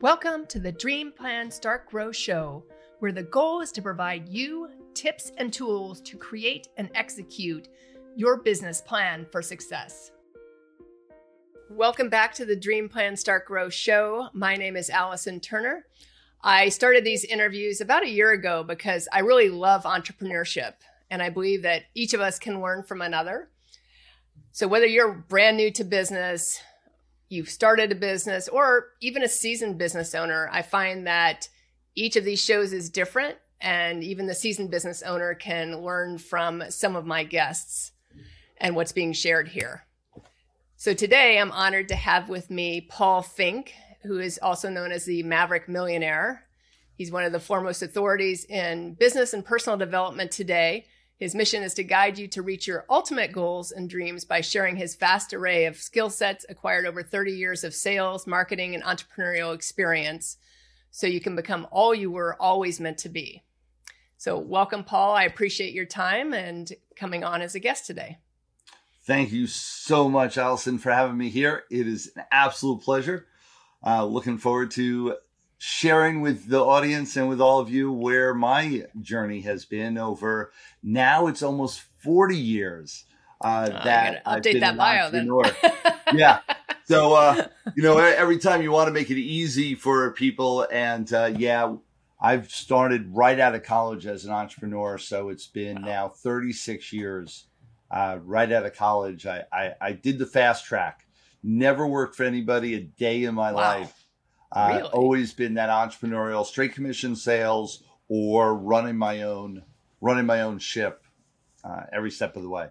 Welcome to the Dream Plan Start Grow Show, where the goal is to provide you tips and tools to create and execute your business plan for success. Welcome back to the Dream Plan Start Grow Show. My name is Allison Turner. I started these interviews about a year ago because I really love entrepreneurship and I believe that each of us can learn from another. So, whether you're brand new to business, you've started a business, or even a seasoned business owner, I find that each of these shows is different. And even the seasoned business owner can learn from some of my guests and what's being shared here. So today I'm honored to have with me Paul Finck, who is also known as the Maverick Millionaire. He's one of the foremost authorities in business and personal development today his mission is to guide you to reach your ultimate goals and dreams by sharing his vast array of skill sets acquired over 30 years of sales, marketing, and entrepreneurial experience so you can become all you were always meant to be. So, welcome, Paul. I appreciate your time and coming on as a guest today. Thank you so much, Allison, for having me here. It is an absolute pleasure. Uh, looking forward to sharing with the audience and with all of you where my journey has been over now it's almost 40 years uh, oh, that I've update that bio then. yeah. So, uh, you know, every time you want to make it easy for people. And uh, yeah, I've started right out of college as an entrepreneur. So it's been wow. now 36 years uh, right out of college. I, I, I, did the fast track, never worked for anybody a day in my wow. life. Really? Always been that entrepreneurial, straight commission sales or running my own, running my own ship uh, every step of the way.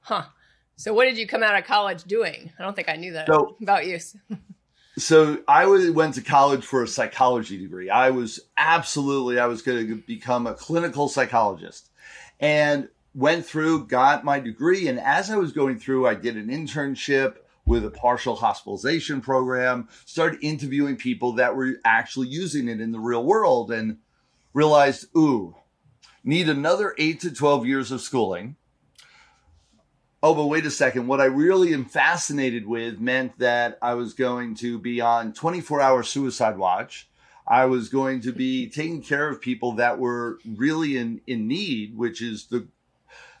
Huh. So, what did you come out of college doing? I don't think I knew that so, about you. so, I was, went to college for a psychology degree. I was absolutely, I was going to become a clinical psychologist, and went through, got my degree. And as I was going through, I did an internship with a partial hospitalization program, started interviewing people that were actually using it in the real world and realized, ooh, need another eight to 12 years of schooling. Oh, but wait a second. What I really am fascinated with meant that I was going to be on 24 hour suicide watch. I was going to be taking care of people that were really in, in need, which is the,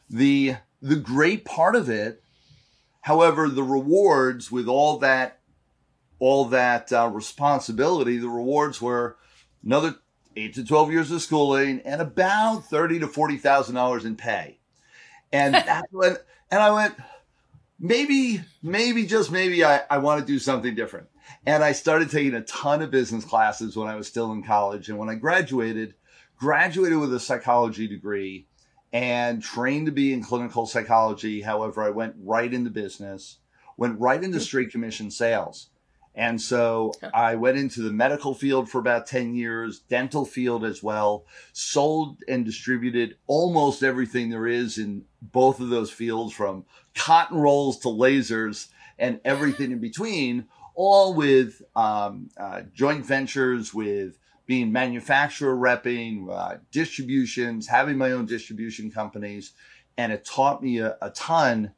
the, the great part of it However, the rewards with all that, all that uh, responsibility, the rewards were another eight to 12 years of schooling and about 30 to $40,000 in pay. And that's when, and I went, maybe, maybe just maybe I, I want to do something different. And I started taking a ton of business classes when I was still in college. And when I graduated, graduated with a psychology degree and trained to be in clinical psychology. However, I went right into business, went right into straight commission sales. And so I went into the medical field for about 10 years, dental field as well, sold and distributed almost everything there is in both of those fields from cotton rolls to lasers and everything in between, all with um, uh, joint ventures with being manufacturer repping, uh, distributions, having my own distribution companies, and it taught me a, a ton.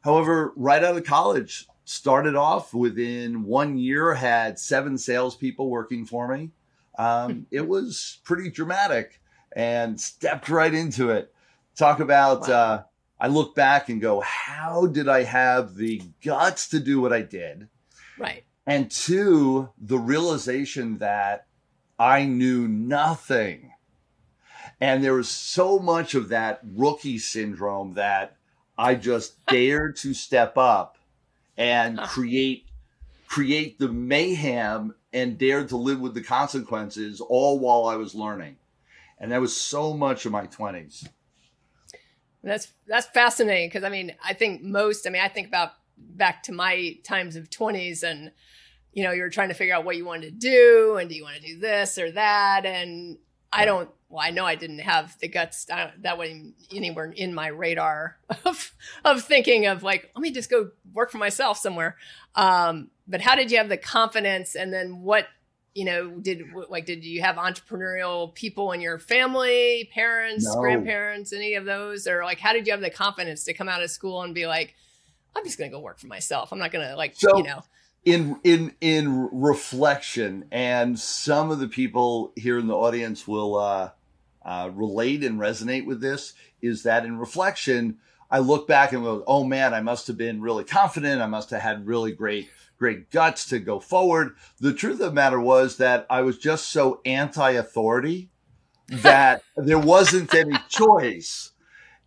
However, right out of college, started off within one year, had seven salespeople working for me. Um, it was pretty dramatic and stepped right into it. Talk about, wow. uh, I look back and go, how did I have the guts to do what I did? Right. And two, the realization that I knew nothing. And there was so much of that rookie syndrome that I just dared to step up and create create the mayhem and dared to live with the consequences all while I was learning. And that was so much of my 20s. That's that's fascinating because I mean, I think most, I mean, I think about back to my times of 20s and you know, you're trying to figure out what you want to do and do you want to do this or that. And I don't, well, I know I didn't have the guts that wasn't anywhere in my radar of, of thinking of like, let me just go work for myself somewhere. Um, but how did you have the confidence? And then what, you know, did like, did you have entrepreneurial people in your family, parents, no. grandparents, any of those? Or like, how did you have the confidence to come out of school and be like, I'm just going to go work for myself? I'm not going to like, so, you know in in in reflection, and some of the people here in the audience will uh, uh, relate and resonate with this. Is that in reflection, I look back and go, "Oh man, I must have been really confident. I must have had really great." Great guts to go forward. The truth of the matter was that I was just so anti authority that there wasn't any choice.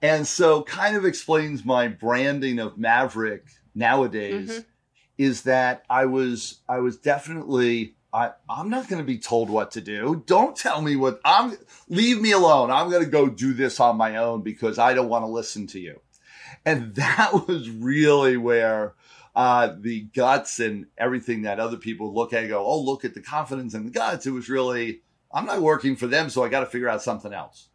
And so kind of explains my branding of Maverick nowadays mm-hmm. Is that I was I was definitely I, I'm not going to be told what to do. Don't tell me what I'm leave me alone. I'm going to go do this on my own because I don't want to listen to you. And that was really where uh, the guts and everything that other people look at and go, oh, look at the confidence and the guts. It was really, I'm not working for them, so I got to figure out something else.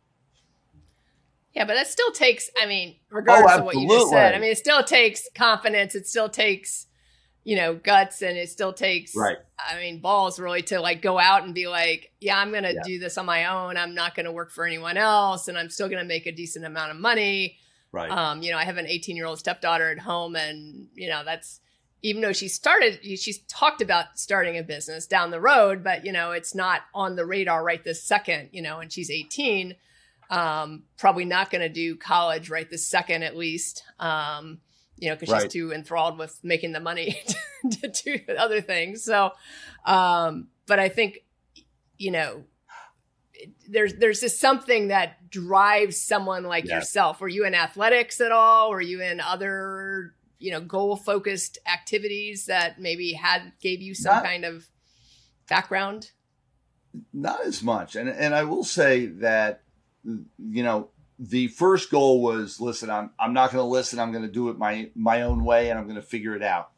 Yeah, but that still takes, I mean, regardless oh, of what you just said, I mean, it still takes confidence. It still takes, you know, guts and it still takes, right. I mean, balls really to like go out and be like, yeah, I'm going to yeah. do this on my own. I'm not going to work for anyone else and I'm still going to make a decent amount of money. Right. Um, you know, I have an 18 year old stepdaughter at home and, you know, that's, even though she started, she's talked about starting a business down the road, but, you know, it's not on the radar right this second, you know, and she's 18 um, probably not going to do college right this second, at least. Um, you know, because right. she's too enthralled with making the money to, to do other things. So, um, but I think, you know, there's there's just something that drives someone like yeah. yourself. Were you in athletics at all? Were you in other, you know, goal focused activities that maybe had gave you some not, kind of background? Not as much, and and I will say that you know, the first goal was listen, I'm, I'm not going to listen. I'm going to do it my, my own way and I'm going to figure it out.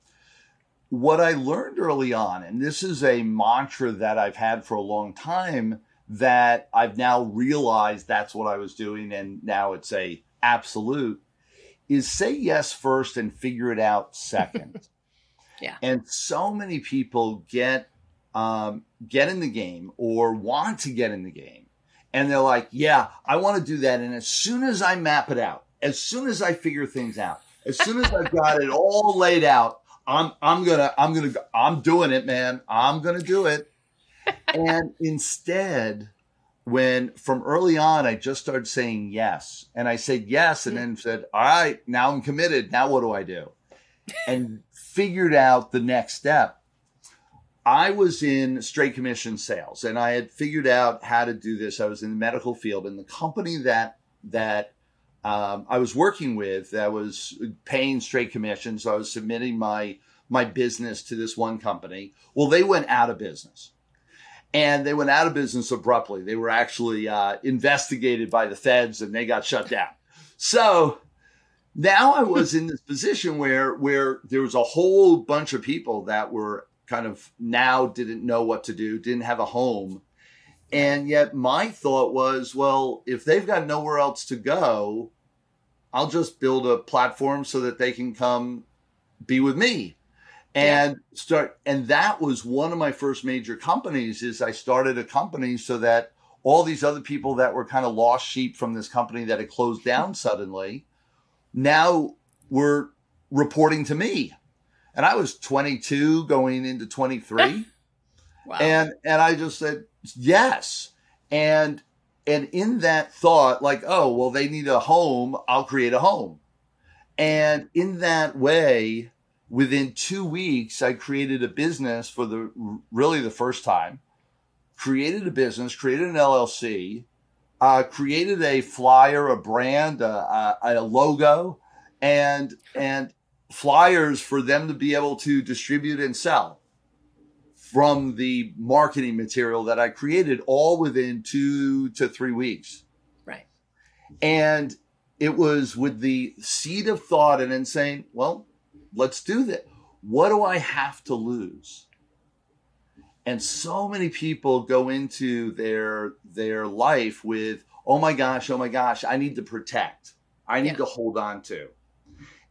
What I learned early on, and this is a mantra that I've had for a long time that I've now realized that's what I was doing. And now it's a absolute is say yes first and figure it out second. yeah. And so many people get, um, get in the game or want to get in the game and they're like, yeah, I want to do that. And as soon as I map it out, as soon as I figure things out, as soon as I've got it all laid out, I'm I'm gonna I'm gonna I'm doing it, man. I'm gonna do it. and instead, when from early on I just started saying yes, and I said yes, and then said, all right, now I'm committed. Now what do I do? And figured out the next step. I was in straight commission sales and I had figured out how to do this. I was in the medical field and the company that, that, um, I was working with that was paying straight commissions. So I was submitting my, my business to this one company. Well, they went out of business and they went out of business abruptly. They were actually, uh, investigated by the feds and they got shut down. So, now I was in this position where where there was a whole bunch of people that were kind of now didn't know what to do, didn't have a home. And yet my thought was, well, if they've got nowhere else to go, I'll just build a platform so that they can come be with me and yeah. start and that was one of my first major companies is I started a company so that all these other people that were kind of lost sheep from this company that had closed down mm-hmm. suddenly now were reporting to me and I was 22 going into 23. wow. And and I just said yes. And and in that thought like, oh, well they need a home, I'll create a home. And in that way, within 2 weeks I created a business for the really the first time. Created a business, created an LLC, uh, created a flyer, a brand, a, a, a logo, and and flyers for them to be able to distribute and sell from the marketing material that I created all within two to three weeks. Right. And it was with the seed of thought and then saying, well, let's do that. What do I have to lose? And so many people go into their their life with, oh my gosh, oh my gosh, I need to protect. I need yeah. to hold on to.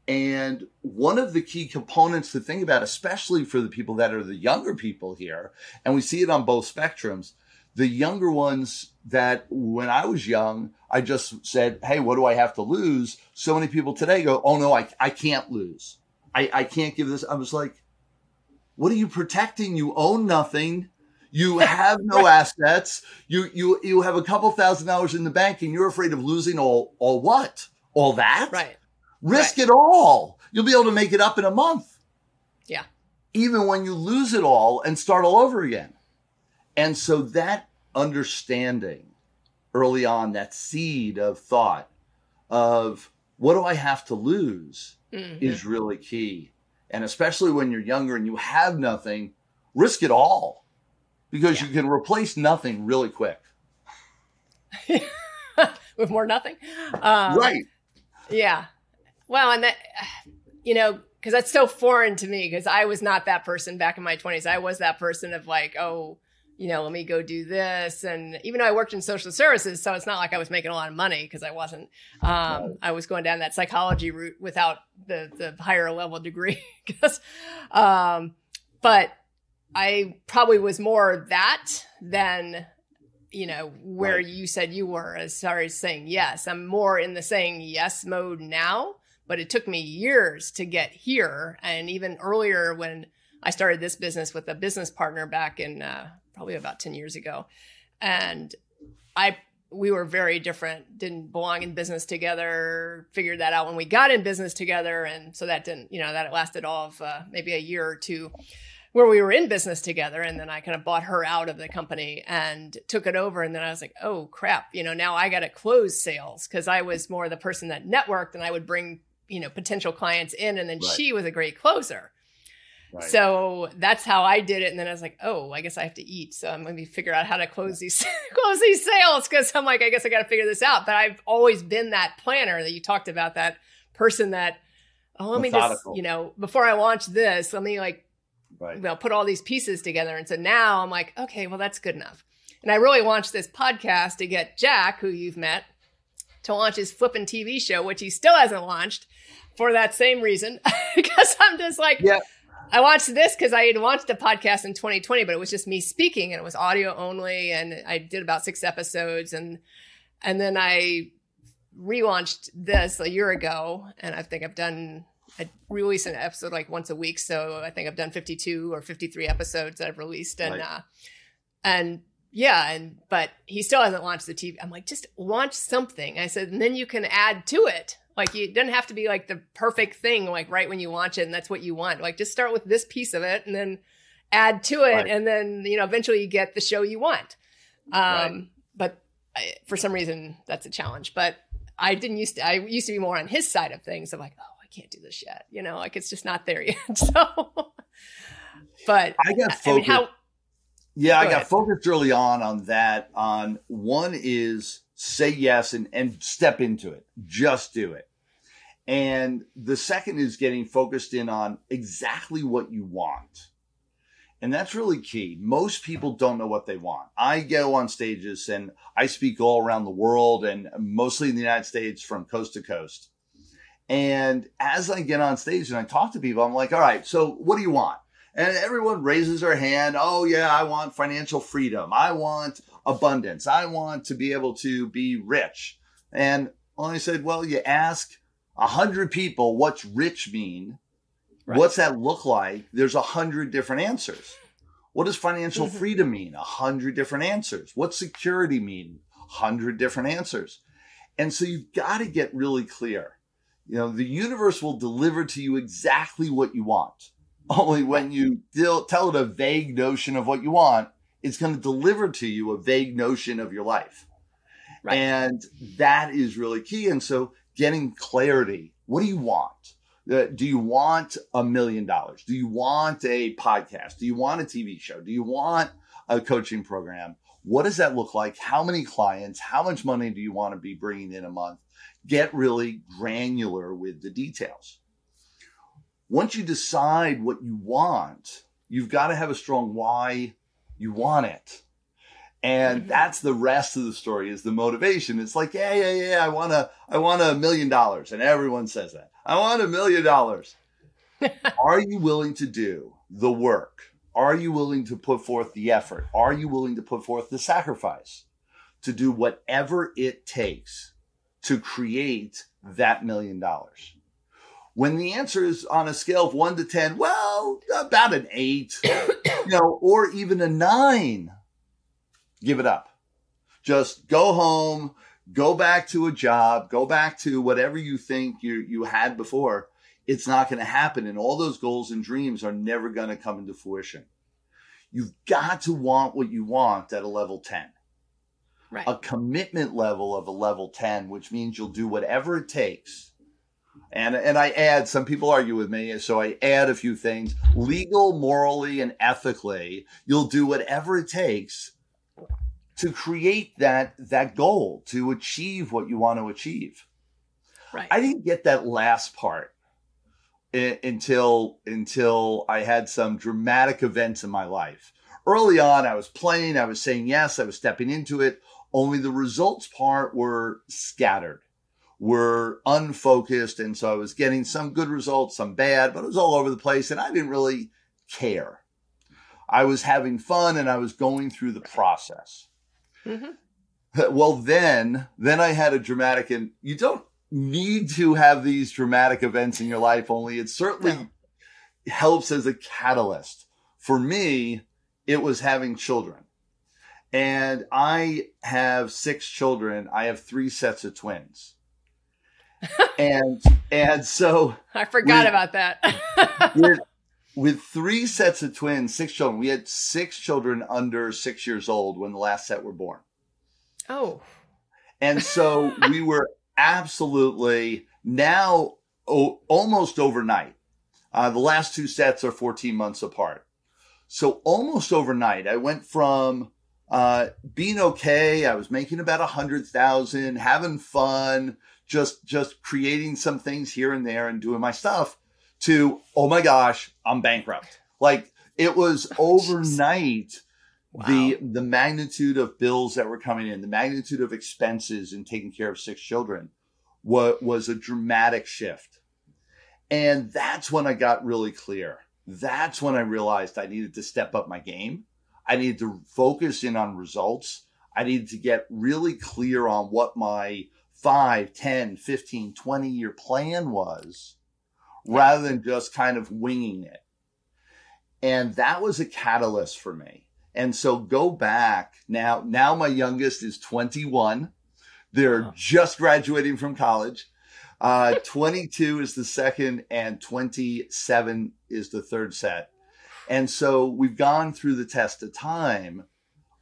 And one of the key components to think about, especially for the people that are the younger people here, and we see it on both spectrums, the younger ones that when I was young, I just said, Hey, what do I have to lose? So many people today go, Oh no, I, I can't lose. I, I can't give this. I was like, What are you protecting? You own nothing. You have no assets. You you you have a couple thousand dollars in the bank, and you're afraid of losing all all what? All that? Right. Risk right. it all. You'll be able to make it up in a month. Yeah. Even when you lose it all and start all over again. And so that understanding early on, that seed of thought of what do I have to lose mm-hmm. is really key. And especially when you're younger and you have nothing, risk it all because yeah. you can replace nothing really quick. With more nothing. Um, right. Yeah. Well, and that, you know, because that's so foreign to me because I was not that person back in my 20s. I was that person of like, oh, you know, let me go do this. And even though I worked in social services, so it's not like I was making a lot of money because I wasn't. Um, I was going down that psychology route without the the higher level degree. um, but I probably was more that than you know where right. you said you were as far as saying yes. I'm more in the saying yes mode now, but it took me years to get here, and even earlier when. I started this business with a business partner back in uh, probably about 10 years ago. And I we were very different, didn't belong in business together, figured that out when we got in business together. And so that didn't, you know, that lasted all of uh, maybe a year or two where we were in business together. And then I kind of bought her out of the company and took it over. And then I was like, oh crap, you know, now I got to close sales because I was more the person that networked and I would bring, you know, potential clients in. And then right. she was a great closer. So that's how I did it. And then I was like, oh, I guess I have to eat. So I'm going to figure out how to close these close these sales because I'm like, I guess I got to figure this out. But I've always been that planner that you talked about, that person that, oh, let Methodical. me just, you know, before I launch this, let me like, right. you know, put all these pieces together. And so now I'm like, okay, well, that's good enough. And I really launched this podcast to get Jack, who you've met, to launch his flipping TV show, which he still hasn't launched for that same reason. because I'm just like, yeah I watched this because I had watched a podcast in 2020, but it was just me speaking and it was audio only. And I did about six episodes and and then I relaunched this a year ago. And I think I've done I release an episode like once a week. So I think I've done 52 or 53 episodes that I've released. And right. uh and yeah, and but he still hasn't launched the TV. I'm like, just launch something. I said, and then you can add to it. Like it doesn't have to be like the perfect thing, like right when you launch it, and that's what you want. Like just start with this piece of it, and then add to it, right. and then you know eventually you get the show you want. Um, right. But I, for some reason, that's a challenge. But I didn't used to. I used to be more on his side of things. I'm like, oh, I can't do this yet. You know, like it's just not there yet. so, but I got focused. I mean, how, yeah, I got focused early on on that. On one is say yes and and step into it. Just do it. And the second is getting focused in on exactly what you want. And that's really key. Most people don't know what they want. I go on stages and I speak all around the world and mostly in the United States from coast to coast. And as I get on stage and I talk to people, I'm like, all right, so what do you want? And everyone raises their hand. Oh, yeah, I want financial freedom. I want abundance. I want to be able to be rich. And I said, well, you ask a hundred people, what's rich mean? Right. What's that look like? There's a hundred different answers. What does financial mm-hmm. freedom mean? A hundred different answers. What's security mean? Hundred different answers. And so you've got to get really clear. You know, the universe will deliver to you exactly what you want. Only when you tell it a vague notion of what you want, it's going to deliver to you a vague notion of your life. Right. And that is really key. And so getting clarity. What do you want? Uh, do you want a million dollars? Do you want a podcast? Do you want a TV show? Do you want a coaching program? What does that look like? How many clients? How much money do you want to be bringing in a month? Get really granular with the details. Once you decide what you want, you've got to have a strong why you want it. And mm-hmm. that's the rest of the story is the motivation. It's like, yeah, yeah, yeah, I want to, I want a million dollars. And everyone says that. I want a million dollars. Are you willing to do the work? Are you willing to put forth the effort? Are you willing to put forth the sacrifice to do whatever it takes to create that million dollars? When the answer is on a scale of one to 10, well, about an eight, you know, or even a nine, give it up. Just go home, go back to a job, go back to whatever you think you, you had before. It's not going to happen. And all those goals and dreams are never going to come into fruition. You've got to want what you want at a level 10. Right. A commitment level of a level 10, which means you'll do whatever it takes. And, and I add, some people argue with me, so I add a few things. Legal, morally, and ethically, you'll do whatever it takes to create that that goal to achieve what you want to achieve. Right. I didn't get that last part I- until until I had some dramatic events in my life. Early on, I was playing, I was saying yes, I was stepping into it. Only the results part were scattered, were unfocused, and so I was getting some good results, some bad, but it was all over the place, and I didn't really care. I was having fun, and I was going through the process. Mm-hmm. Well, then, then I had a dramatic, and you don't need to have these dramatic events in your life. Only it certainly No. helps as a catalyst. For me, it was having children, and I have six children. I have three sets of twins, and and so I forgot We- about that. with, with three sets of twins, six children. We had six children under six years old when the last set were born. oh, And so we were absolutely now o- almost overnight. Uh, the last two sets are 14 months apart. So almost overnight, I went from uh, being okay. I was making about a hundred thousand, having fun, just just creating some things here and there and doing my stuff. To oh my gosh, I'm bankrupt. Like it was oh, overnight wow. the the magnitude of bills that were coming in, the magnitude of expenses and taking care of six children was, was a dramatic shift. And that's when I got really clear. That's when I realized I needed to step up my game. I needed to focus in on results. I needed to get really clear on what my 5, 10, 15, 20 year plan was rather than just kind of winging it. And that was a catalyst for me. And so go back now. Now my youngest is 21. They're Wow. just graduating from college. Uh, 22 is the second, and 27 is the third set. And so we've gone through the test of time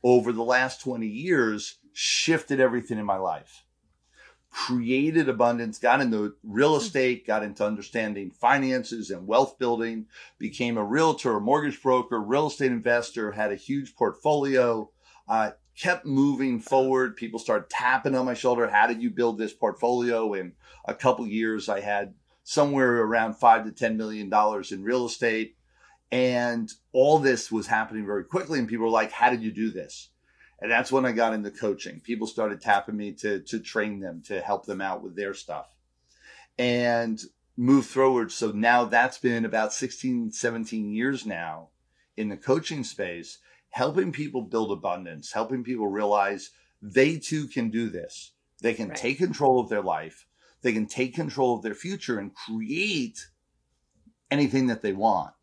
over the last 20 years, shifted everything in my life, created abundance, got into real estate, got into understanding finances and wealth building, became a realtor, a mortgage broker, real estate investor, had a huge portfolio, uh, kept moving forward. People started tapping on my shoulder. How did you build this portfolio? In a couple years, I had somewhere around five to ten million dollars in real estate. And all this was happening very quickly. And people were like, How did you do this? And that's when I got into coaching. People started tapping me to, to train them, to help them out with their stuff and move forward. So now that's been about 16, 17 years now in the coaching space, helping people build abundance, helping people realize they too can do this. They can Right. take control of their life. They can take control of their future and create anything that they want.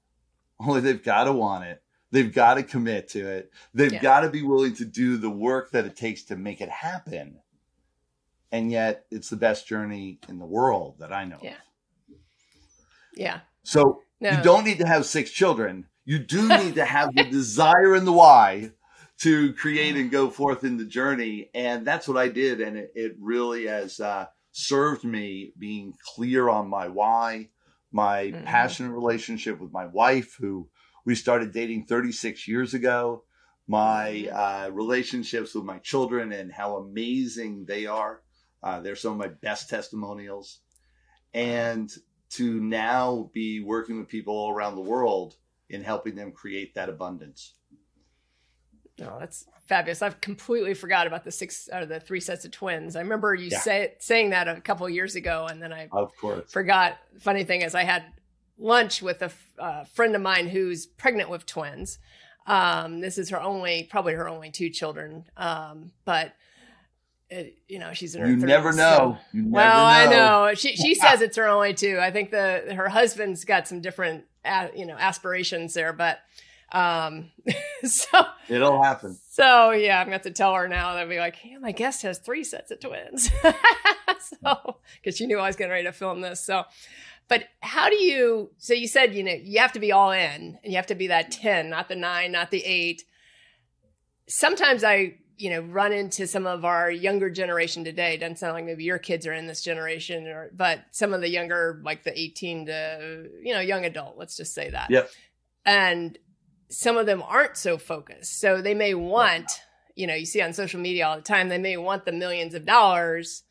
Only they've got to want it. They've got to commit to it. They've Yeah. got to be willing to do the work that it takes to make it happen. And yet, it's the best journey in the world that I know. Yeah. of. yeah. So No. you don't need to have six children. You do need to have the desire and the why to create and go forth in the journey. And that's what I did. And it, it really has uh, served me being clear on my why, my Mhm. passionate relationship with my wife, who we started dating 36 years ago, my uh, relationships with my children and how amazing they are. Uh, they're some of my best testimonials. And to now be working with people all around the world in helping them create that abundance. No, that's fabulous. I've completely forgot about the six or the three sets of twins. I remember you Yeah. say, saying that a couple of years ago, and then I Of course. forgot. Funny thing is, I had lunch with a f- uh, friend of mine who's pregnant with twins. Um, this is her only, probably her only two children. Um, but it, you know, she's in her You 30s, never know. so- You never well, I know. know. She she says it's her only two. I think the her husband's got some different uh, you know aspirations there, but um, so It'll happen. so yeah, I'm gonna tell her now. That be like, yeah, my guest has three sets of twins. so because she knew I was getting ready to film this. So, but how do you? So you said you know you have to be all in, and you have to be that ten, not the nine, not the eight. Sometimes I you know run into some of our younger generation today. Doesn't sound like maybe your kids are in this generation, or but some of the younger, like the 18 to you know young adult. Let's just say that. Yep. And some of them aren't so focused. So they may want, you know, you see on social media all the time, they may want the millions of dollars,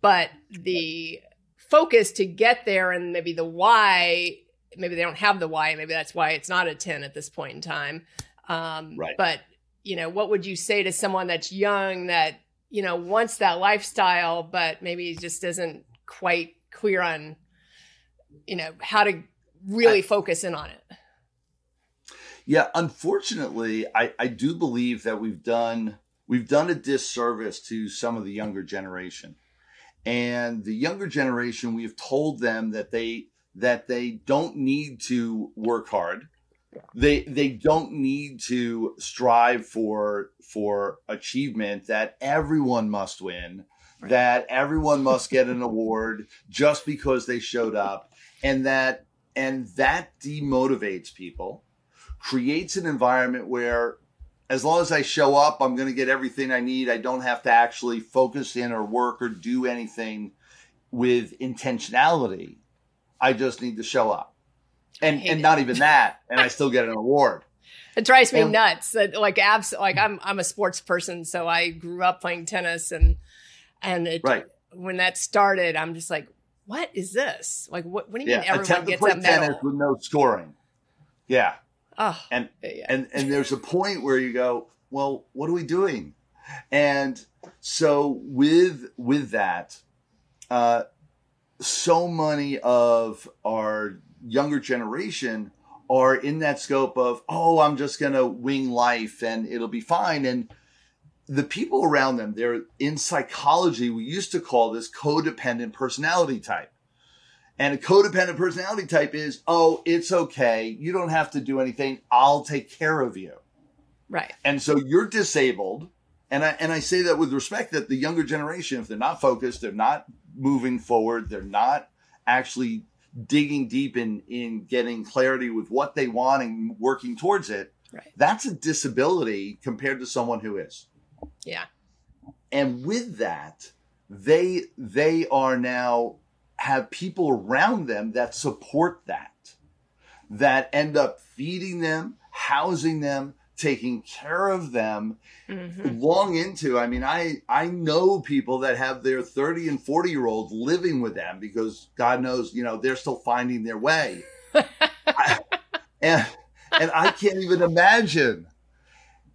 but the focus to get there and maybe the why, maybe they don't have the why. Maybe that's why it's not a 10 at this point in time. Um, Right. But, you know, what would you say to someone that's young that, you know, wants that lifestyle, but maybe just isn't quite clear on, you know, how to really focus in on it? Yeah, unfortunately, I, I do believe that we've done we've done a disservice to some of the younger generation. And the younger generation, we've told them that they that they don't need to work hard. They they don't need to strive for for achievement that everyone must win, Right. that everyone must get an award just because they showed up and that and that demotivates people creates an environment where as long as I show up, I'm going to get everything I need. I don't have to actually focus in or work or do anything with intentionality. I just need to show up. And and it. not even that, and I still get an award. It drives me And- nuts. Like abs like I'm I'm a sports person, so I grew up playing tennis and and it, Right. when that started, I'm just like, what is this? Like what what do you Yeah, mean everyone gets play a medal? tennis with no scoring. Yeah, Oh, and yeah. and and there's a point where you go well what are we doing? And so with with that uh so many of our younger generation are in that scope of oh i'm just gonna wing life and it'll be fine. And the people around them they're in psychology we used to call this codependent personality type and a codependent personality type is, oh, it's okay. You don't have to do anything. I'll take care of you. right. And so you're disabled. And I and I say that with respect that the younger generation, if they're not focused, they're not moving forward, they're not actually digging deep in in getting clarity with what they want and working towards it, Right. that's a disability compared to someone who is Yeah. and with that they they are now have people around them that support that that end up feeding them housing them taking care of them Mhm. long into i mean i i know people that have their 30 and 40 year olds living with them because god knows you know they're still finding their way. I- and and i can't even imagine.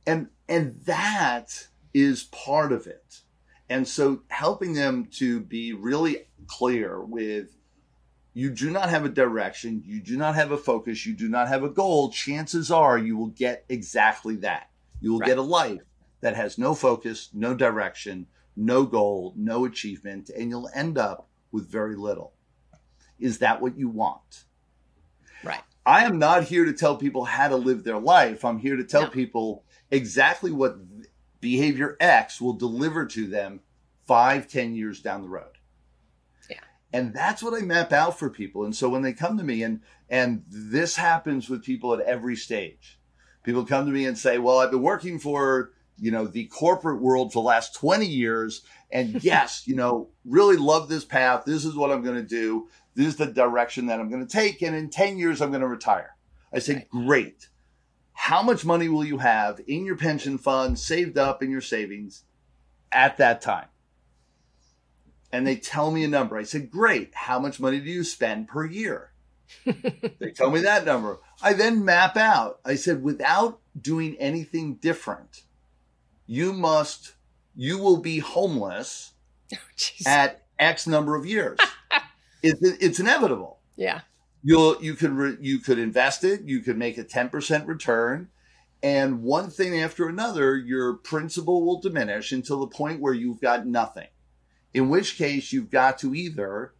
And and that is part of it and so helping them to be really clear with you do not have a direction, you do not have a focus, you do not have a goal, chances are you will get exactly that. You will Right. get a life that has no focus, no direction, no goal, no achievement, and you'll end up with very little. Is that what you want? Right. I am not here to tell people how to live their life. I'm here to tell No. people exactly what behavior X will deliver to them five, ten years down the road. Yeah. And that's what I map out for people. And so when they come to me, and and this happens with people at every stage. People come to me and say, Well, I've been working for, you know, the corporate world for the last 20 years. And yes, you know, really love this path. This is what I'm going to do. This is the direction that I'm going to take. And in 10 years, I'm going to retire. I say, Right. Great. How much money will you have in your pension fund saved up in your savings at that time? And they tell me a number. I said, Great. How much money do you spend per year? they tell me that number. I then map out. I said, without doing anything different, you must, you will be homeless oh, Jeez. at X number of years. it's, it's inevitable. yeah. You'll, you could, re, you could invest it. You could make a 10% return And one thing after another, your principal will diminish until the point where you've got nothing. In which case, you've got to either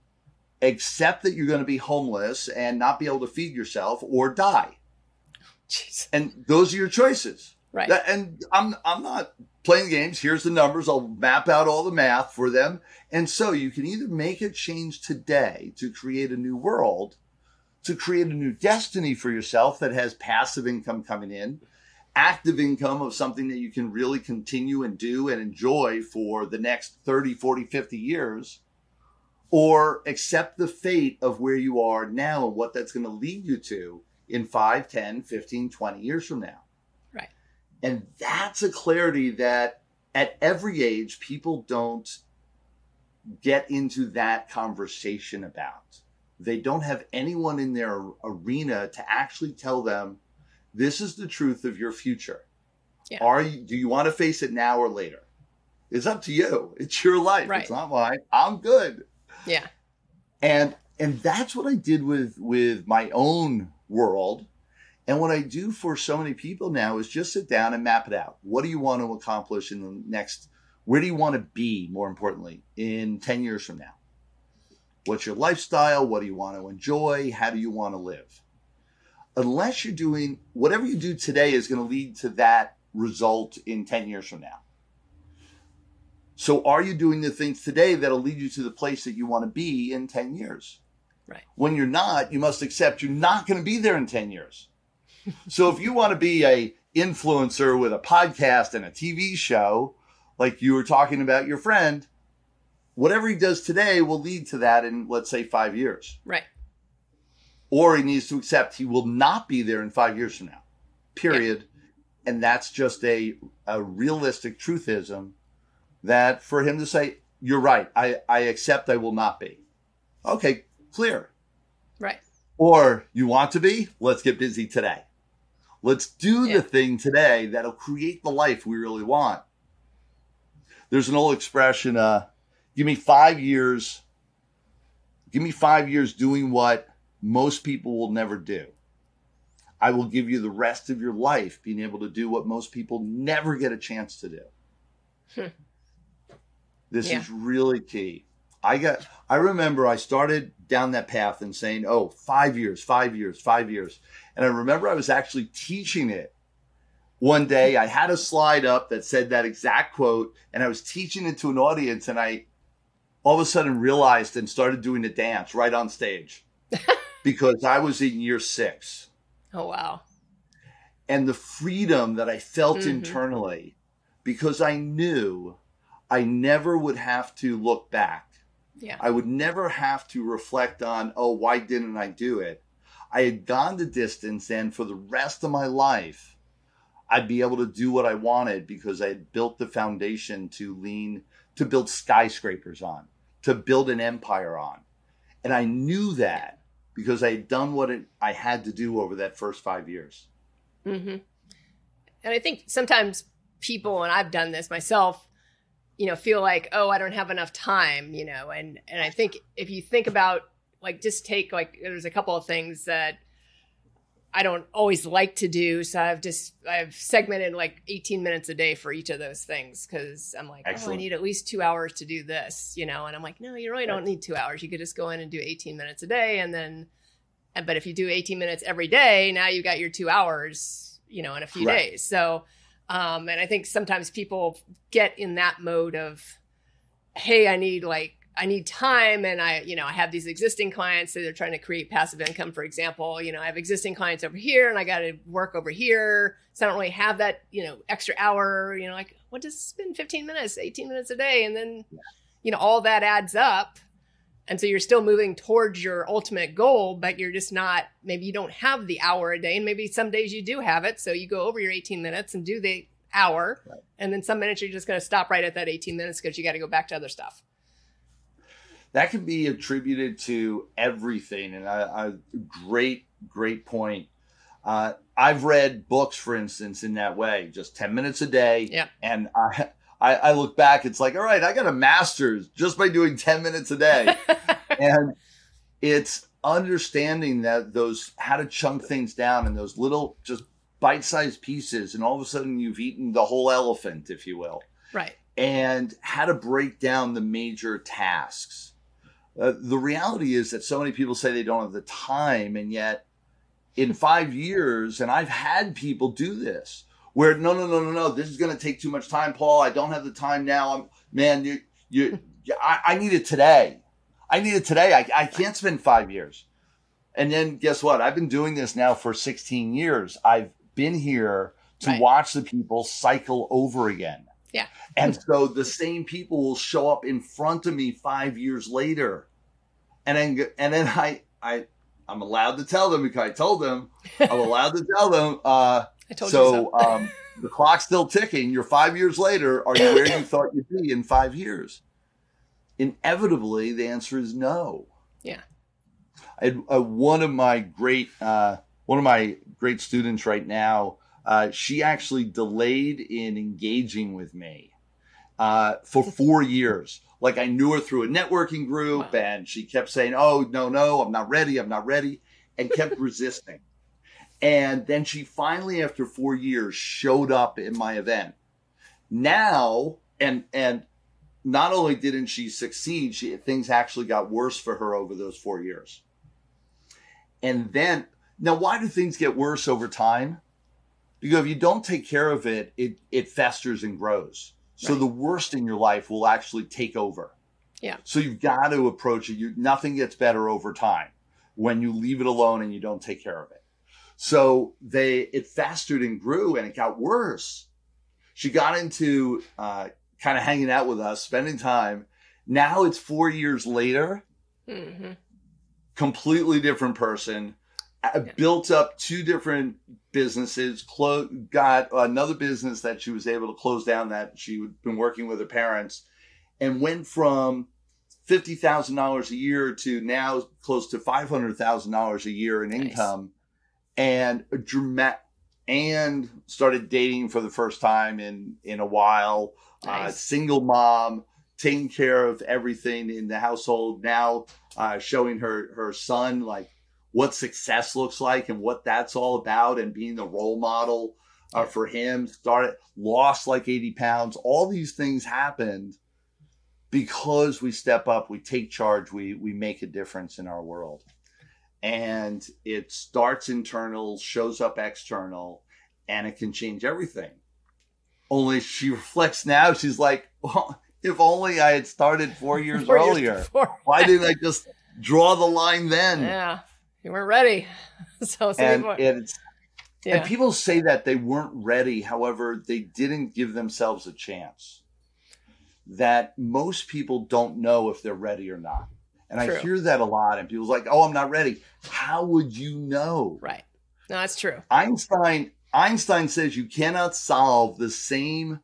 accept that you're going to be homeless and not be able to feed yourself or die. Jeez. And those are your choices. Right. And I'm I'm not playing games. Here's the numbers. I'll map out all the math for them. And so you can either make a change today to create a new world, to create a new destiny for yourself that has passive income coming in, active income of something that you can really continue and do and enjoy for the next 30, 40, 50 years, or accept the fate of where you are now and what that's going to lead you to in 5, 10, 15, 20 years from now. Right. And that's a clarity that at every age people don't get into that conversation about. They don't have anyone in their arena to actually tell them this is the truth of your future. Yeah. Are you do you want to face it now or later? It's up to you. It's your life. Right. It's not mine. I'm good. Yeah. And and that's what I did with with my own world. And what I do for so many people now is just sit down and map it out. What do you want to accomplish in the next where do you want to be more importantly in 10 years from now? What's your lifestyle? What do you want to enjoy? How do you want to live? Unless you're doing whatever you do today is going to lead to that result in 10 years from now. So are you doing the things today that'll lead you to the place that you want to be in 10 years? Right. When you're not, you must accept you're not going to be there in 10 years. so if you want to be a influencer with a podcast and a TV show, like you were talking about your friend, whatever he does today will lead to that in let's say 5 years. Right. Or he needs to accept he will not be there in 5 years from now. Period. Yeah. And that's just a a realistic truthism that for him to say, You're right, I, I accept I will not be. Okay, clear. Right. Or you want to be? Let's get busy today. Let's do yeah. the thing today that'll create the life we really want. There's an old expression, uh, give me five years, give me five years doing what most people will never do. I will give you the rest of your life being able to do what most people never get a chance to do. Hmm. This yeah. is really key. I got I remember I started down that path and saying, "Oh, five years, five years, five years." And I remember I was actually teaching it one day. I had a slide up that said that exact quote and I was teaching it to an audience and I all of a sudden realized and started doing the dance right on stage because I was in year 6. Oh wow. And the freedom that I felt mm-hmm. internally because I knew I never would have to look back. Yeah. I would never have to reflect on, oh, why didn't I do it? I had gone the distance, and for the rest of my life, I'd be able to do what I wanted because I had built the foundation to lean, to build skyscrapers on, to build an empire on. And I knew that because I had done what it, I had to do over that first five years. Mm-hmm. And I think sometimes people, and I've done this myself, you know feel like oh i don't have enough time you know and and i think if you think about like just take like there's a couple of things that i don't always like to do so i've just i've segmented like 18 minutes a day for each of those things because i'm like Excellent. oh i need at least two hours to do this you know and i'm like no you really don't need two hours you could just go in and do 18 minutes a day and then but if you do 18 minutes every day now you've got your two hours you know in a few right. days so um, and I think sometimes people get in that mode of, hey, I need like I need time and I, you know, I have these existing clients that they're trying to create passive income, for example. You know, I have existing clients over here and I got to work over here. So I don't really have that, you know, extra hour, you know, like what does spend 15 minutes, 18 minutes a day? And then, you know, all that adds up and so you're still moving towards your ultimate goal, but you're just not, maybe you don't have the hour a day. And maybe some days you do have it. So you go over your 18 minutes and do the hour. Right. And then some minutes you're just going to stop right at that 18 minutes because you got to go back to other stuff. That can be attributed to everything. And a great, great point. Uh, I've read books, for instance, in that way, just 10 minutes a day. Yeah. And I, I, I look back, it's like, all right, I got a master's just by doing 10 minutes a day. and it's understanding that those, how to chunk things down and those little, just bite-sized pieces and all of a sudden you've eaten the whole elephant if you will right and how to break down the major tasks uh, the reality is that so many people say they don't have the time and yet in five years and i've had people do this where no no no no no this is going to take too much time paul. I don't have the time now. I'm man you you I, I need it today. I need it today. I, I can't spend five years. And then guess what? I've been doing this now for 16 years. I've been here to Right. watch the people cycle over again. Yeah. and so the same people will show up in front of me five years later and then and then i i i'm allowed to tell them because i told them i'm allowed to tell them uh I told you so so. um, the clock's still ticking. You're five years later. Are you where you thought you'd be in five years? Inevitably, the answer is no. Yeah. I uh, one of my great uh, one of my great students right now. Uh, she actually delayed in engaging with me uh, for four years. Like I knew her through a networking group, Wow. and she kept saying, "Oh no, no, I'm not ready. I'm not ready," and kept resisting. And then she finally, after four years, showed up in my event. Now, and and not only didn't she succeed, she things actually got worse for her over those four years. And then, now, why do things get worse over time? Because if you don't take care of it, it it festers and grows. So Right. the worst in your life will actually take over. Yeah. So you've got to approach it. You nothing gets better over time when you leave it alone and you don't take care of it. So they it festered and grew and it got worse. She got into uh, kind of hanging out with us, spending time. Now it's four years later, hmm completely different person. uh, Yeah. Built up two different businesses. Clo- got another business that she was able to close down that she had been working with her parents, and went from fifty thousand dollars a year to now close to five hundred thousand dollars a year in Nice. income, and a dramatic. And started dating for the first time in in a while. Uh, single mom, taking care of everything in the household. Now uh, showing her her son like what success looks like and what that's all about, and being the role model uh, for him. Started lost like eighty pounds. All these things happened because we step up, we take charge, we we make a difference in our world, and it starts internal, shows up external, and it can change everything. Only she reflects now. She's like, well, if only I had started four years Four earlier. before. Why didn't I just draw the line then? Yeah, you weren't ready. so, so and it's yeah. and people say that they weren't ready. However, they didn't give themselves a chance. That most people don't know if they're ready or not. And I hear that a lot. And people's like, "Oh, I'm not ready." How would you know? right. No, that's true. Einstein Einstein says you cannot solve the same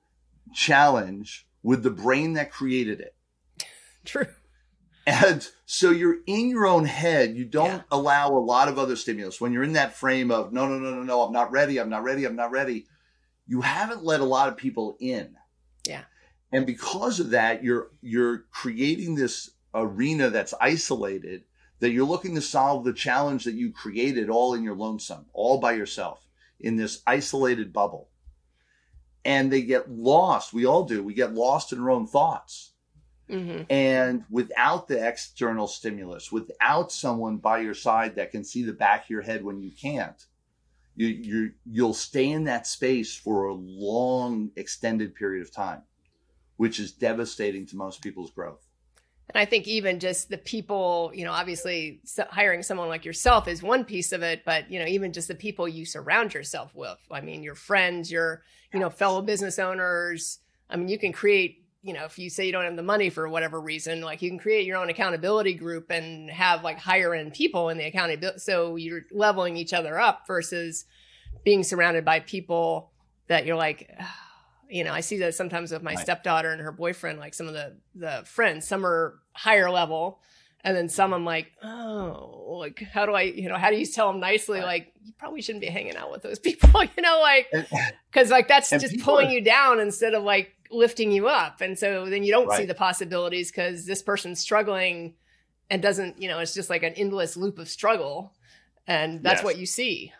challenge with the brain that created it. True. And so you're in your own head. You don't Yeah. allow a lot of other stimulus. When you're in that frame of no, no, no, no, no, I'm not ready, I'm not ready, I'm not ready. You haven't let a lot of people in. Yeah. And because of that, you're you're creating this arena that's isolated that you're looking to solve the challenge that you created all in your lonesome, all by yourself in this isolated bubble. And they get lost. We all do. We get lost in our own thoughts. Hmm And without the external stimulus, without someone by your side that can see the back of your head when you can't, you you you'll stay in that space for a long, extended period of time, which is devastating to most people's growth. And I think even just the people, you know, obviously hiring someone like yourself is one piece of it, but you know, even just the people you surround yourself with. I mean, your friends, your, you know, fellow business owners. I mean, you can create, you know, if you say you don't have the money for whatever reason, like you can create your own accountability group and have like higher end people in the accountability. So you're leveling each other up versus being surrounded by people that you're like, you know, I see that sometimes with my Right. stepdaughter and her boyfriend, like some of the the friends, some are higher level, and then some mm-hmm. I'm like, oh, like how do I, you know, how do you tell them nicely, Right. like you probably shouldn't be hanging out with those people, you know, like because like that's And just pulling are- you down instead of like lifting you up, and so then you don't see the possibilities because this person's struggling and doesn't, you know, it's just like an endless loop of struggle, and that's Yes. what you see.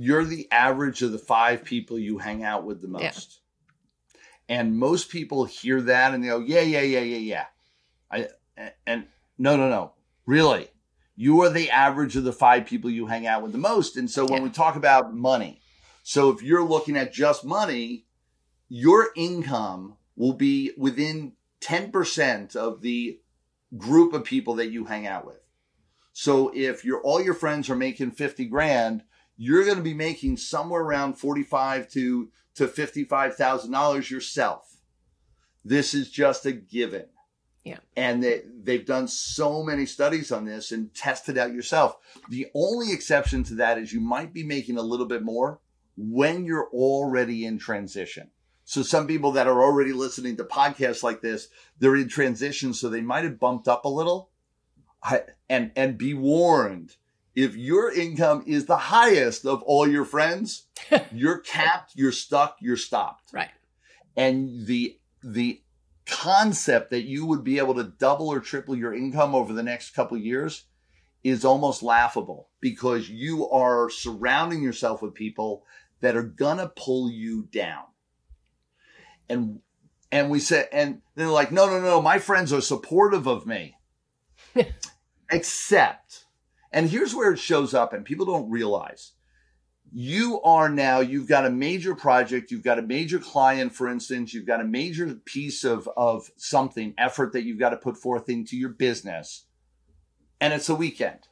you're the average of the five people you hang out with the most. Yeah. And most people hear that and they go, yeah, yeah, yeah, yeah, yeah. I, and no, no, no, really. You are the average of the five people you hang out with the most. And so when yeah. we talk about money, so if you're looking at just money, your income will be within 10% of the group of people that you hang out with. So if you're all your friends are making 50 grand, you're going to be making somewhere around 45 to to $55,000 yourself. This is just a given. Yeah. And they, they've done so many studies on this and tested out yourself. The only exception to that is you might be making a little bit more when you're already in transition. So some people that are already listening to podcasts like this, they're in transition, so they might have bumped up a little. and and be warned, if your income is the highest of all your friends, you're capped, you're stuck, you're stopped. Right. And the the concept that you would be able to double or triple your income over the next couple years is almost laughable because you are surrounding yourself with people that are gonna pull you down. And and we said and they're like, no, no, no, my friends are supportive of me. Except and here's where it shows up, and people don't realize you are now, you've got a major project, you've got a major client, for instance, you've got a major piece of, of something, effort that you've got to put forth into your business, and it's a weekend.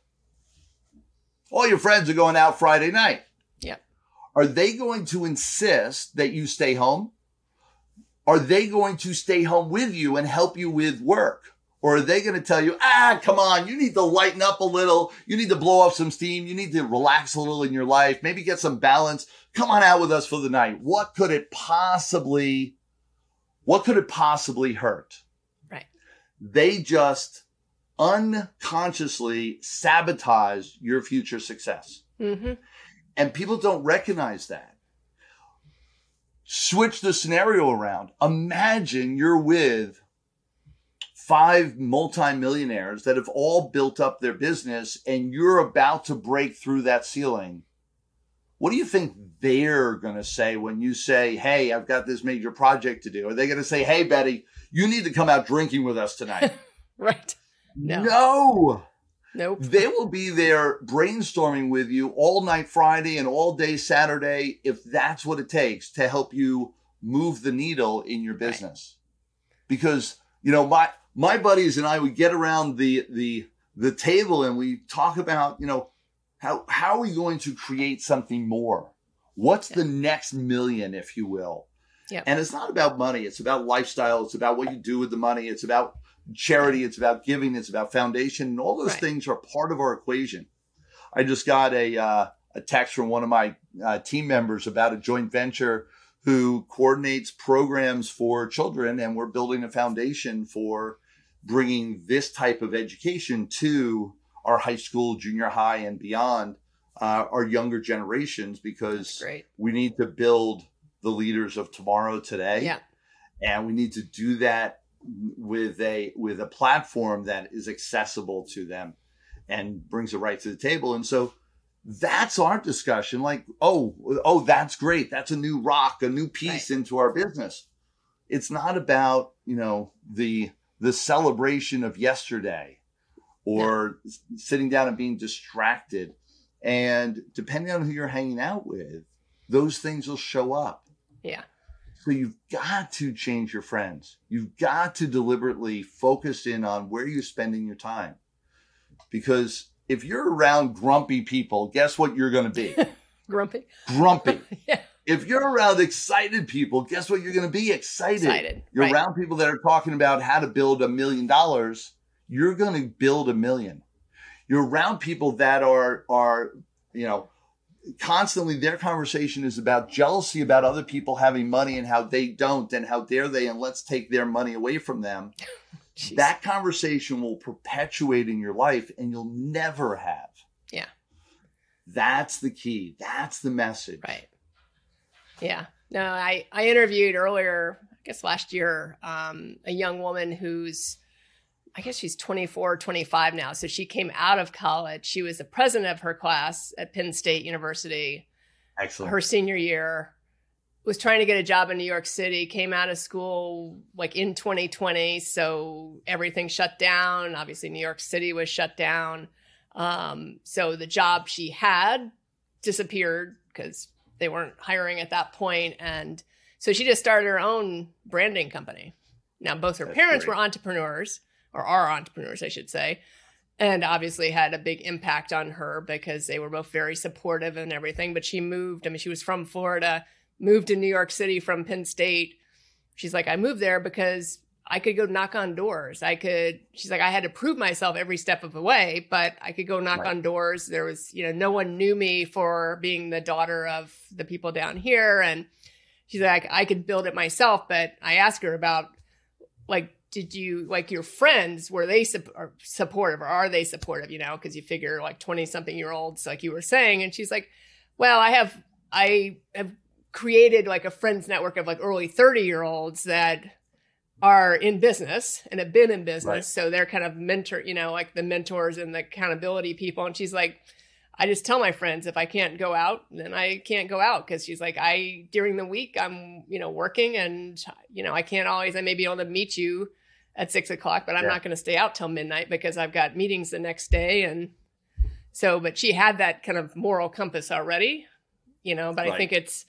All your friends are going out Friday night. Yeah. Are they going to insist that you stay home? Are they going to stay home with you and help you with work? Or are they going to tell you, ah, come on, you need to lighten up a little. You need to blow off some steam. You need to relax a little in your life, maybe get some balance. Come on out with us for the night. What could it possibly, what could it possibly hurt? Right. They just unconsciously sabotage your future success. Mm-hmm. And people don't recognize that. Switch the scenario around. Imagine you're with five multimillionaires that have all built up their business and you're about to break through that ceiling. What do you think they're going to say when you say, Hey, I've got this major project to do? Are they going to say, Hey, Betty, you need to come out drinking with us tonight? right. No. No. Nope. They will be there brainstorming with you all night Friday and all day Saturday if that's what it takes to help you move the needle in your business. Right. Because, you know, my my buddies and I would get around the the the table and we talk about, you know, how how are we going to create something more? What's yeah. the next million, if you will? Yeah. And it's not about money. It's about lifestyle. It's about what you do with the money. It's about charity. It's about giving. It's about foundation. And all those right. things are part of our equation. I just got a uh, a text from one of my uh, team members about a joint venture who coordinates programs for children, and we're building a foundation for bringing this type of education to our high school, junior high, and beyond uh, our younger generations because we need to build the leaders of tomorrow today. Yeah. And we need to do that with a with a platform that is accessible to them and brings it right to the table. And so that's our discussion. Like, oh, oh, that's great. That's a new rock, a new piece right. into our business. It's not about, you know, the the celebration of yesterday or yeah. sitting down and being distracted. And depending on who you're hanging out with, those things will show up. Yeah. So you've got to change your friends. You've got to deliberately focus in on where you're spending your time. Because if you're around grumpy people, guess what you're going to be? grumpy. Grumpy. yeah. If you're around excited people, guess what? You're going to be excited. Excited. You're right. around people that are talking about how to build a million dollars. You're going to build a million. You're around people that are are you know constantly their conversation is about jealousy about other people having money and how they don't and how dare they and let's take their money away from them. that conversation will perpetuate in your life and you'll never have. Yeah. That's the key. That's the message. Right. Yeah. No, I, I interviewed earlier, I guess last year, um, a young woman who's, I guess she's 24, 25 now. So she came out of college. She was the president of her class at Penn State University. Excellent. her senior year. Was trying to get a job in New York City, came out of school like in 2020. So everything shut down. Obviously, New York City was shut down. Um, so the job she had disappeared because they weren't hiring at that point. And so she just started her own branding company. Now, both her That's parents great. were entrepreneurs, or are entrepreneurs, I should say, and obviously had a big impact on her because they were both very supportive and everything. But she moved, I mean, she was from Florida, moved to New York City from Penn State. She's like, I moved there because I could go knock on doors. I could, she's like, I had to prove myself every step of the way, but I could go knock Right. on doors. There was, you know, no one knew me for being the daughter of the people down here. And she's like, I could build it myself. But I asked her about, like, did you, like, your friends, were they or supportive or are they supportive, you know? Because you figure like 20 something year olds, like you were saying. And she's like, well, I have, I have created like a friends network of like early 30 year olds that are in business and have been in business. Right. So they're kind of mentor, you know, like the mentors and the accountability people. And she's like, I just tell my friends if I can't go out, then I can't go out. Cause she's like, I, during the week, I'm, you know, working and, you know, I can't always, I may be able to meet you at six o'clock, but I'm Yeah. not going to stay out till midnight because I've got meetings the next day. And so, but she had that kind of moral compass already, you know, but I think it's,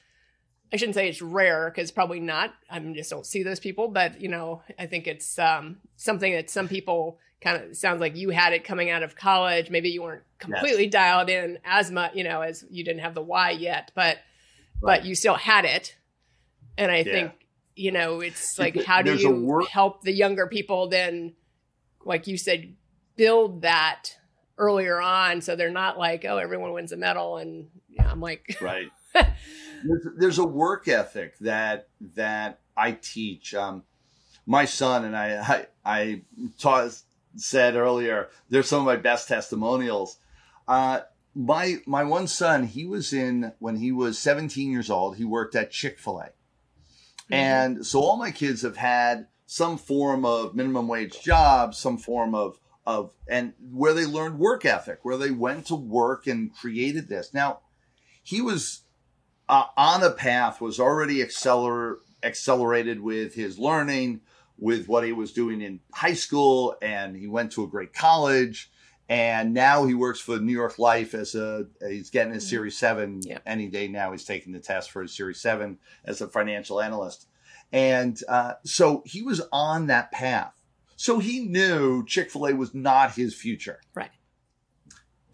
I shouldn't say it's rare because probably not. I just don't see those people. But you know, I think it's um, something that some people kind of sounds like you had it coming out of college. Maybe you weren't completely dialed in as much, you know, as you didn't have the why yet, but Right. but you still had it. And I Yeah. think you know, it's like how do you work- help the younger people then, like you said, build that earlier on so they're not like, oh, everyone wins a medal, and yeah, I'm like, right there's, there's a work ethic that that i teach. Um my son and i i, I taught, said earlier they're some of my best testimonials. Uh my my one son he was in when he was 17 years old he worked at chick-fil-a. And so all my kids have had some form of minimum wage job, some form of of and where they learned work ethic, where they went to work and created this. Now, he was uh, on a path, was already acceler- accelerated with his learning, with what he was doing in high school, and he went to a great college. And now he works for New York Life as a he's getting his Mhm. Series Seven Yep. any day now. He's taking the test for his Series Seven as a financial analyst. And uh, so he was on that path. So he knew Chick fil A was not his future. Right.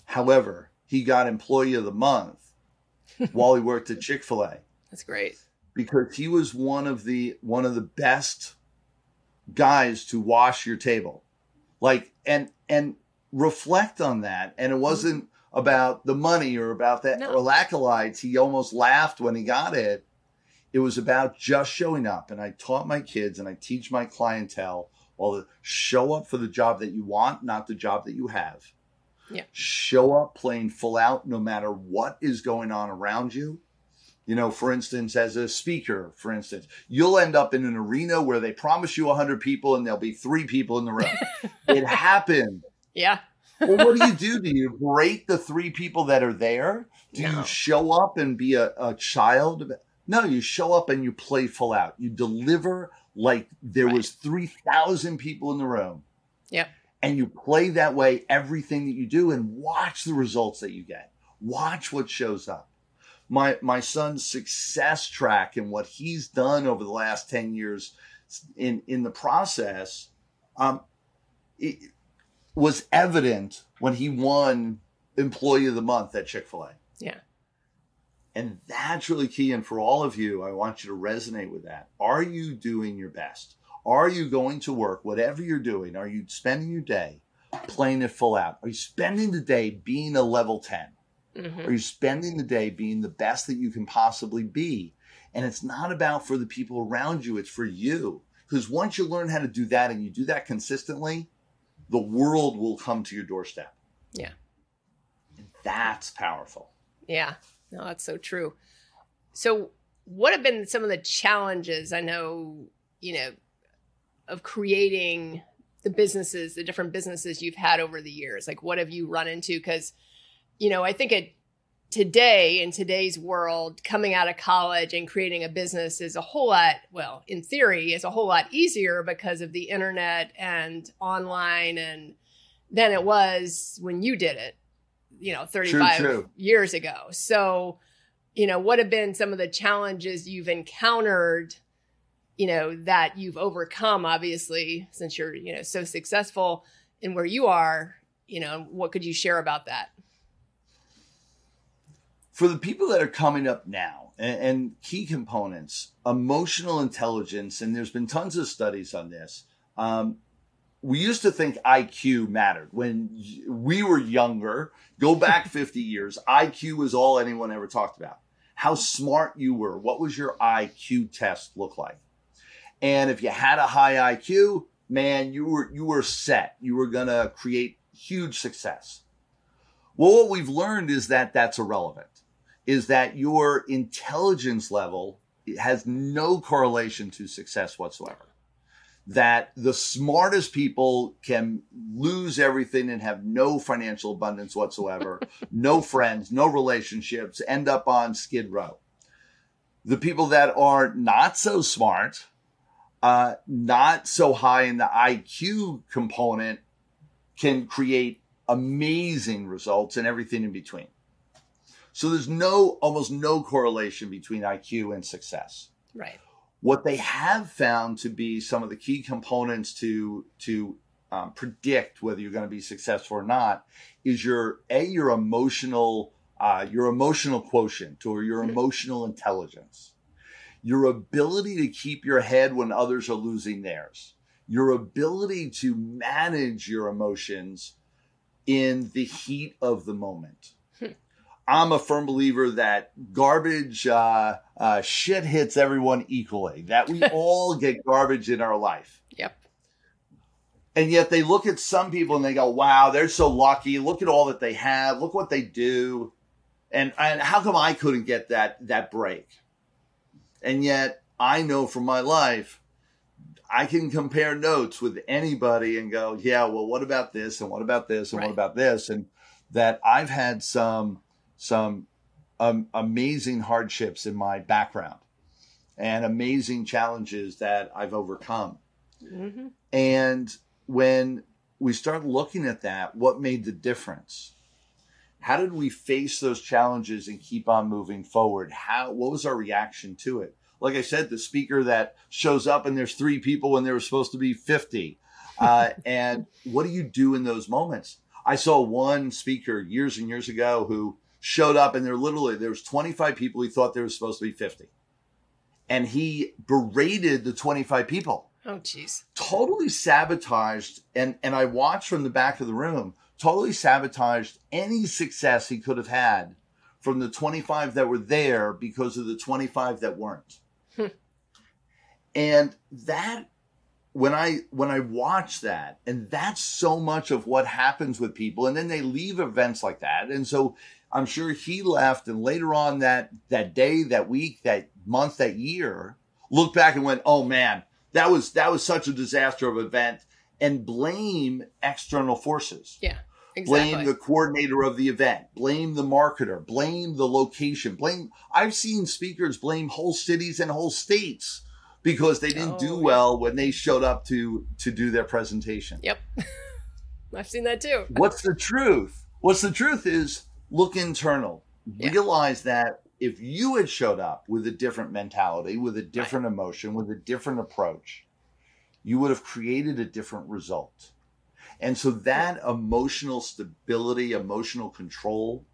However, he got Employee of the Month while he worked at Chick fil A that's great. because he was one of the one of the best guys to wash your table. Like and and reflect on that. And it wasn't about the money or about that. No. or accolades he almost laughed when he got it. It was about just showing up. And i taught my kids and i teach my clientele all the show up for the job that you want not the job that you have Yeah. show up playing full out no matter what is going on around you you know, for instance, as a speaker, for instance, you'll end up in an arena where they promise you 100 people and there'll be three people in the room. it happened. Yeah. Well, what do you do? Do you rate the three people that are there? Do No. you show up and be a, a child? No, you show up and you play full out. You deliver like there Right. was 3,000 people in the room. Yep. And you play that way everything that you do and watch the results that you get. Watch what shows up. My my son's success track and what he's done over the last 10 years in in the process um it was evident when he won employee of the month at chick-fil-a. Yeah. and that's really key. And for all of you i want you to resonate with that. Are you doing your best are you going to work whatever you're doing are you spending your day playing it full out are you spending the day being a level 10 Mhm. are you spending the day being the best that you can possibly be? And it's not about for the people around you, it's for you. Because once you learn how to do that and you do that consistently, the world will come to your doorstep. Yeah. And that's powerful. Yeah, no, that's so true. So, what have been some of the challenges? I know, you know, of creating the businesses, the different businesses you've had over the years. Like, what have you run into? Because, you know, I think it today in today's world coming out of college and creating a business is a whole lot well in theory is a whole lot easier because of the internet and online and than it was when you did it you know 35 true, true. years ago so you know what have been some of the challenges you've encountered you know that you've overcome obviously since you're you know so successful in where you are you know what could you share about that? For the people that are coming up now and, and, key components emotional intelligence and there's been tons of studies on this um, we used to think iq mattered. When we were younger go back 50 years iq was all anyone ever talked about. How smart you were. What was your iq test look like and if you had a high iq man you were you were set you were going to create huge success well what we've learned is that that's irrelevant is that your intelligence level has no correlation to success whatsoever. That the smartest people can lose everything and have no financial abundance whatsoever, no friends, no relationships, end up on skid row. The people that are not so smart, uh, not so high in the IQ component, can create amazing results and everything in between. So there's no almost no correlation between IQ and success. Right. What they have found to be some of the key components to to um, predict whether you're going to be successful or not is your a your emotional uh, your emotional quotient or your hmm. emotional intelligence, your ability to keep your head when others are losing theirs, your ability to manage your emotions in the heat of the moment I'm a firm believer that garbage uh, uh, shit hits everyone equally. That we all get garbage in our life. Yep. And yet they look at some people and they go, "Wow, they're so lucky. Look at all that they have. Look what they do." And and how come I couldn't get that that break? And yet I know from my life, I can compare notes with anybody and go, "Yeah, well, what about this? And what about this? And right. what about this?" And that I've had some some um, amazing hardships in my background and amazing challenges that I've overcome. Mm-hmm. And when we start looking at that, what made the difference? How did we face those challenges and keep on moving forward? How what was our reaction to it? Like I said, the speaker that shows up and there's three people when there was supposed to be 50. Uh, and what do you do in those moments? I saw one speaker years and years ago who showed up and there literally there was 25 people he thought there was supposed to be 50 and he berated the 25 people oh jeez totally sabotaged and and i watched from the back of the room totally sabotaged any success he could have had from the 25 that were there because of the 25 that weren't hmm. and that when I when I watch that, and that's so much of what happens with people, and then they leave events like that, and so I'm sure he left and later on that that day, that week, that month, that year, looked back and went, "Oh man, that was that was such a disaster of event," and blame external forces. Yeah. Exactly. Blame the coordinator of the event, blame the marketer, blame the location, blame I've seen speakers blame whole cities and whole states because they didn't oh, do well when they showed up to to do their presentation. Yep. I've seen that too. What's the truth? What's the truth is look internal. Yeah. Realize that if you had showed up with a different mentality, with a different right. emotion, with a different approach, you would have created a different result. And so that emotional stability, emotional control,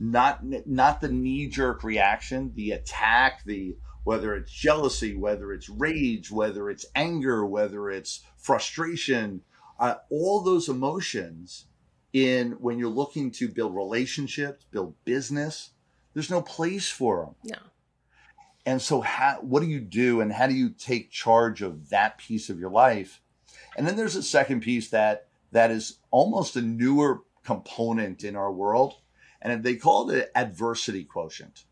not not the knee jerk reaction, the attack, the whether it's jealousy, whether it's rage, whether it's anger, whether it's frustration, uh, all those emotions in when you're looking to build relationships, build business, there's no place for them. No. And so, how, what do you do, and how do you take charge of that piece of your life? And then there's a second piece that that is almost a newer component in our world, and they call it adversity quotient.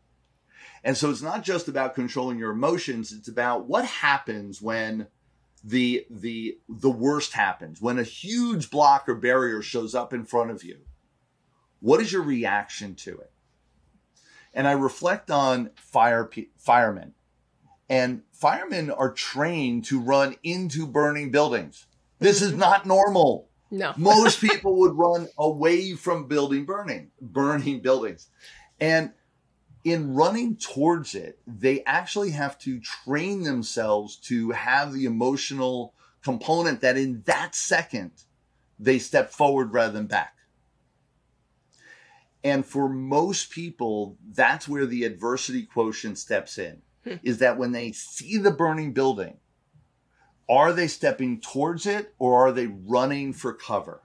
And so, it's not just about controlling your emotions; it's about what happens when the the the worst happens when a huge block or barrier shows up in front of you what is your reaction to it and I reflect on fire firemen, and firemen are trained to run into burning buildings. This is not normal. No. Most people would run away from building burning, burning buildings. And in running towards it, they actually have to train themselves to have the emotional component that in that second they step forward rather than back. And for most people, that's where the adversity quotient steps in. Hmm. Is that when they see the burning building, are they stepping towards it or are they running for cover?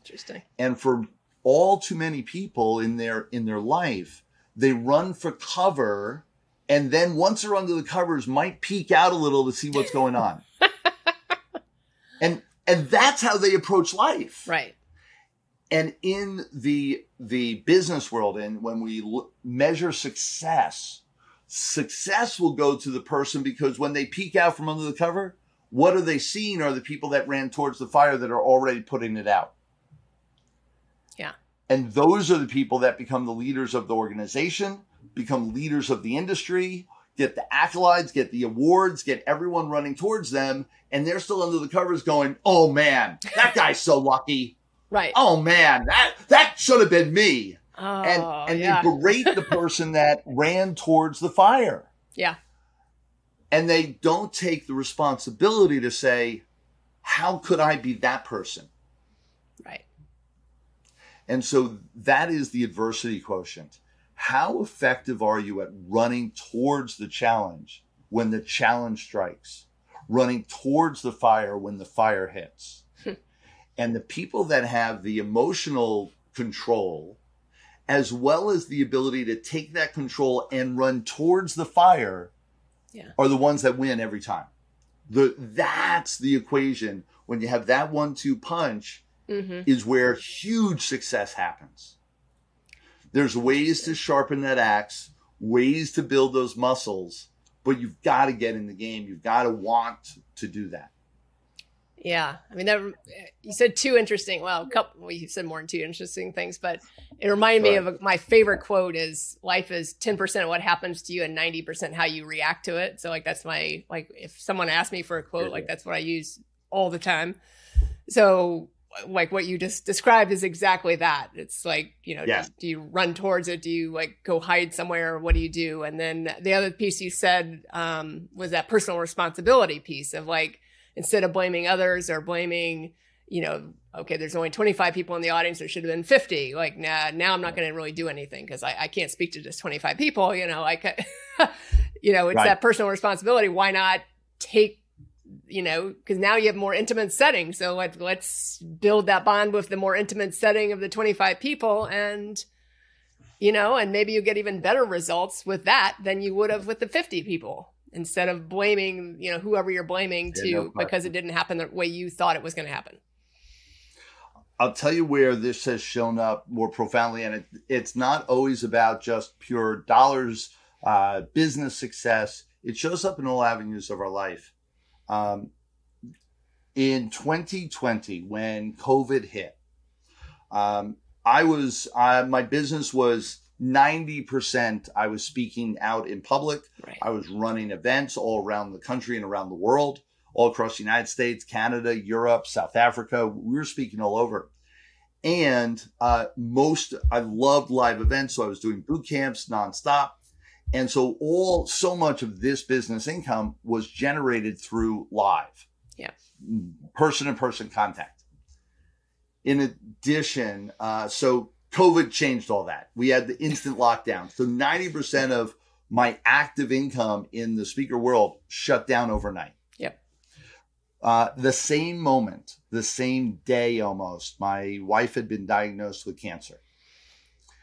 Interesting. And for all too many people in their in their life, they run for cover and then once they're under the covers might peek out a little to see what's going on. and and that's how they approach life. Right. And in the the business world and when we l- measure success, success will go to the person because when they peek out from under the cover, what are they seeing are the people that ran towards the fire that are already putting it out. Yeah. And those are the people that become the leaders of the organization, become leaders of the industry, get the accolades, get the awards, get everyone running towards them. And they're still under the covers going, oh man, that guy's so lucky. Right. Oh man, that, that should have been me. Oh, and and yeah. they berate the person that ran towards the fire Yeah. And they don't take the responsibility to say, how could I be that person? Right. And so that is the adversity quotient. How effective are you at running towards the challenge when the challenge strikes? Running towards the fire when the fire hits? Hmm. and the people that have the emotional control, as well as the ability to take that control and run towards the fire, Yeah. are the ones that win every time. The that's the equation. When you have that one-two punch, Mm-hmm. is where huge success happens. There's ways to sharpen that axe, ways to build those muscles, but you've got to get in the game. You've got to want to do that. Yeah, I mean that. You said two interesting. Well, a couple. Well, you said more than two interesting things, but it reminded me Right. of a, my favorite quote: "Is life is ten percent of what happens to you and ninety percent how you react to it." So, like, that's my like. If someone asks me for a quote, like that's what I use all the time. So, like what you just described is exactly that. It's like you know, Yeah. do, do you run towards it? Do you like go hide somewhere? What do you do? And then the other piece you said um, was that personal responsibility piece of like instead of blaming others or blaming you know okay there's only 25 people in the audience there should have been 50 like nah, now i'm not going to really do anything because I, I can't speak to just 25 people you know like you know it's Right. that personal responsibility. Why not take you know because now you have more intimate setting so let, let's build that bond with the more intimate setting of the 25 people and you know and maybe you get even better results with that than you would have with the 50 people instead of blaming you know whoever you're blaming Yeah, to no because it didn't happen the way you thought it was going to happen I'll tell you where this has shown up more profoundly, and it, it's not always about just pure dollars, uh, business success. It shows up in all avenues of our life. Um, in 2020, when COVID hit, um, I was uh, my business was 90%. I was speaking out in public. right I was running events all around the country and around the world, all across the United States, Canada, Europe, South Africa. We were speaking all over. And uh, most, I loved live events. So I was doing boot camps nonstop. And so all, so much of this business income was generated through live. Yeah. Person to person contact. In addition, uh, so COVID changed all that. We had the instant lockdown. So 90% of my active income in the speaker world shut down overnight. Yep. Uh, the same moment, the same day almost, my wife had been diagnosed with cancer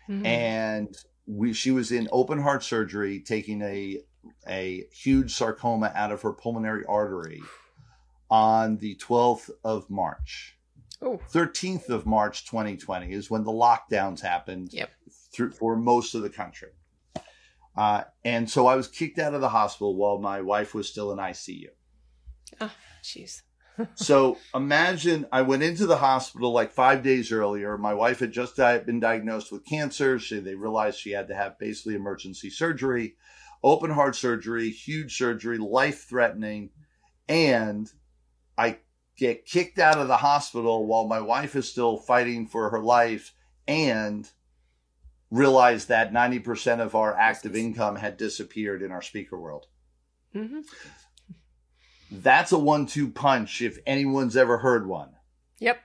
Mhm. and we she was in open heart surgery taking a a huge sarcoma out of her pulmonary artery on the 12th of March. Oh 13th of March 2020 is when the lockdowns happened Yep. through, for most of the country. Uh, and so I was kicked out of the hospital while my wife was still in ICU. oh jeez so imagine I went into the hospital like five days earlier. My wife had just di- been diagnosed with cancer. She, they realized she had to have basically emergency surgery, open heart surgery, huge surgery, life threatening. And I get kicked out of the hospital while my wife is still fighting for her life and realize that 90% of our active income had disappeared in our speaker world. Mm-hmm. That's a one two punch if anyone's ever heard one. Yep.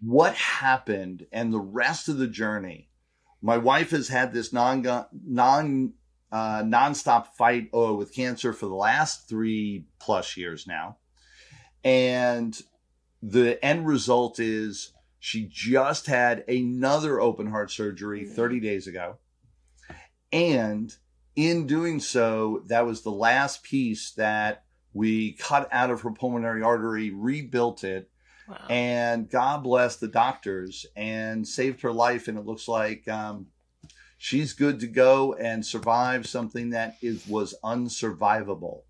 What happened and the rest of the journey? My wife has had this non non uh, nonstop fight oh, with cancer for the last three plus years now, and the end result is she just had another open heart surgery 30 days ago, and in doing so, that was the last piece that we cut out of her pulmonary artery, rebuilt it, wow. and God bless the doctors and saved her life. And it looks like um, she's good to go and survive something that is was unsurvivable.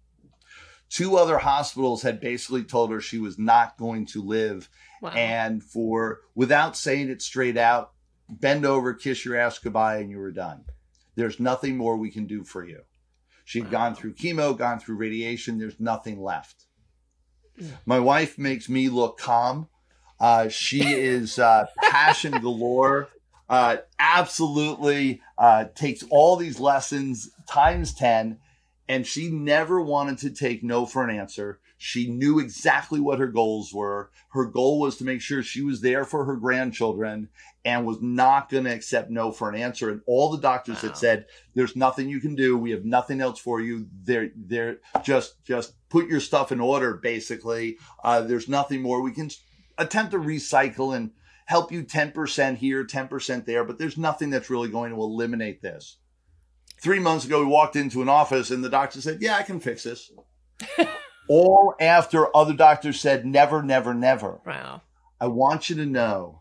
Two other hospitals had basically told her she was not going to live, wow. and for without saying it straight out, bend over, kiss your ass goodbye, and you were done. There's nothing more we can do for you. She'd wow. gone through chemo, gone through radiation. There's nothing left. My wife makes me look calm. Uh, she is uh, passion galore. Uh, absolutely uh, takes all these lessons times 10 and she never wanted to take no for an answer. She knew exactly what her goals were. Her goal was to make sure she was there for her grandchildren and was not going to accept no for an answer. And all the doctors wow. had said, "There's nothing you can do. We have nothing else for you. There, there, just, just put your stuff in order. Basically, uh, there's nothing more we can attempt to recycle and help you 10% here, 10% there, but there's nothing that's really going to eliminate this." Three months ago, we walked into an office and the doctor said, Yeah, I can fix this. All after other doctors said, Never, never, never. Wow. I want you to know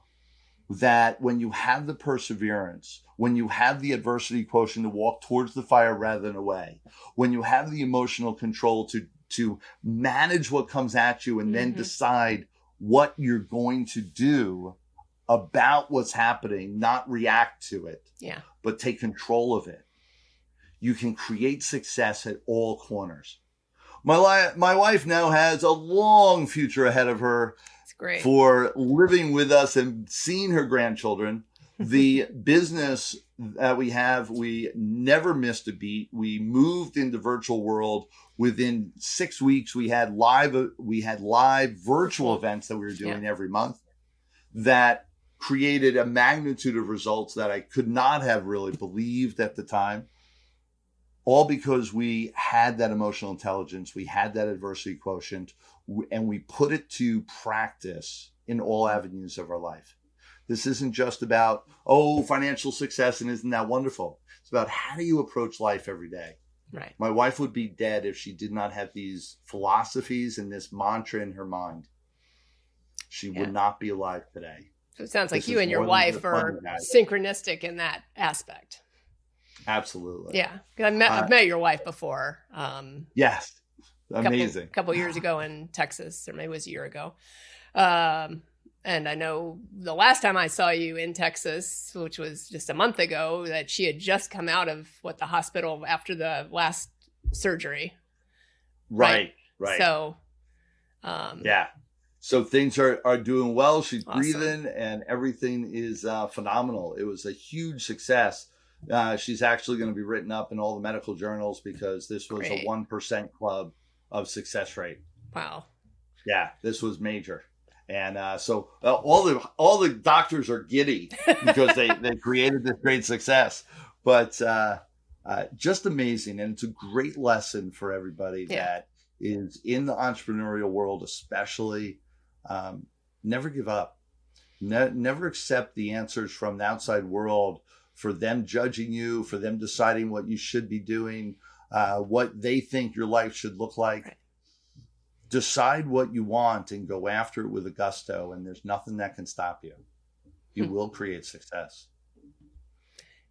that when you have the perseverance, when you have the adversity quotient to walk towards the fire rather than away, when you have the emotional control to to manage what comes at you and mm-hmm. then decide what you're going to do about what's happening, not react to it, yeah, but take control of it you can create success at all corners. My, li- my wife now has a long future ahead of her Great. for living with us and seeing her grandchildren. the business that we have, we never missed a beat. We moved into virtual world within six weeks. We had live, we had live virtual events that we were doing yeah. every month that created a magnitude of results that I could not have really believed at the time all because we had that emotional intelligence, we had that adversity quotient, and we put it to practice in all avenues of our life. This isn't just about, oh, financial success and isn't that wonderful? It's about how do you approach life every day? Right. My wife would be dead if she did not have these philosophies and this mantra in her mind. She yeah. would not be alive today. So it sounds like this you and your wife are synchronistic in that aspect. Absolutely. Yeah, I met, uh, I've met your wife before. Um, yes, amazing. A couple, couple, years ago in Texas, or maybe it was a year ago. Um, and I know the last time I saw you in Texas, which was just a month ago, that she had just come out of what the hospital after the last surgery. Right. Right. So. Um, yeah. So things are, are doing well. She's awesome. breathing, and everything is uh, phenomenal. It was a huge success uh, she's actually going to be written up in all the medical journals because this was Great. a 1% club of success rate. Wow. Yeah, this was major. And uh, so uh, all the all the doctors are giddy because they, they created this great success. But uh, uh, just amazing. And it's a great lesson for everybody yeah. that is in the entrepreneurial world, especially. Um, never give up. Ne- never accept the answers from the outside world for them judging you, for them deciding what you should be doing, uh, what they think your life should look like. Right. Decide what you want and go after it with a gusto, and there's nothing that can stop you. You hmm. will create success.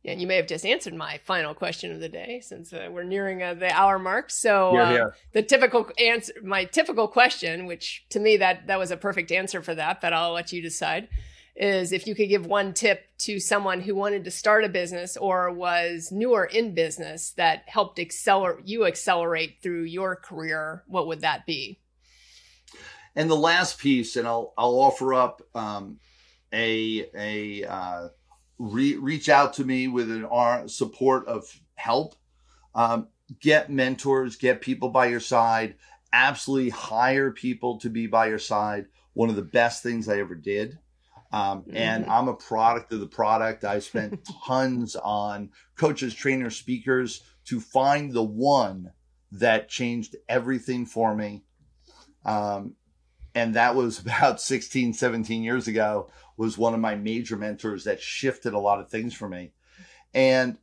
Yeah, and you may have just answered my final question of the day since uh, we're nearing uh, the hour mark. So here. the typical answer, my typical question, which to me that that was a perfect answer for that, but I'll let you decide, is if you could give one tip to someone who wanted to start a business or was newer in business that helped accelerate you accelerate through your career, what would that be? And the last piece, and I'll I'll offer up um, a a uh, re- reach out to me with an ar- support of help. Um, get mentors, get people by your side. Absolutely hire people to be by your side. One of the best things I ever did. Um, and I'm a product of the product. I spent tons on coaches, trainers, speakers to find the one that changed everything for me. Um, and that was about 16 17 years ago was one of my major mentors that shifted a lot of things for me and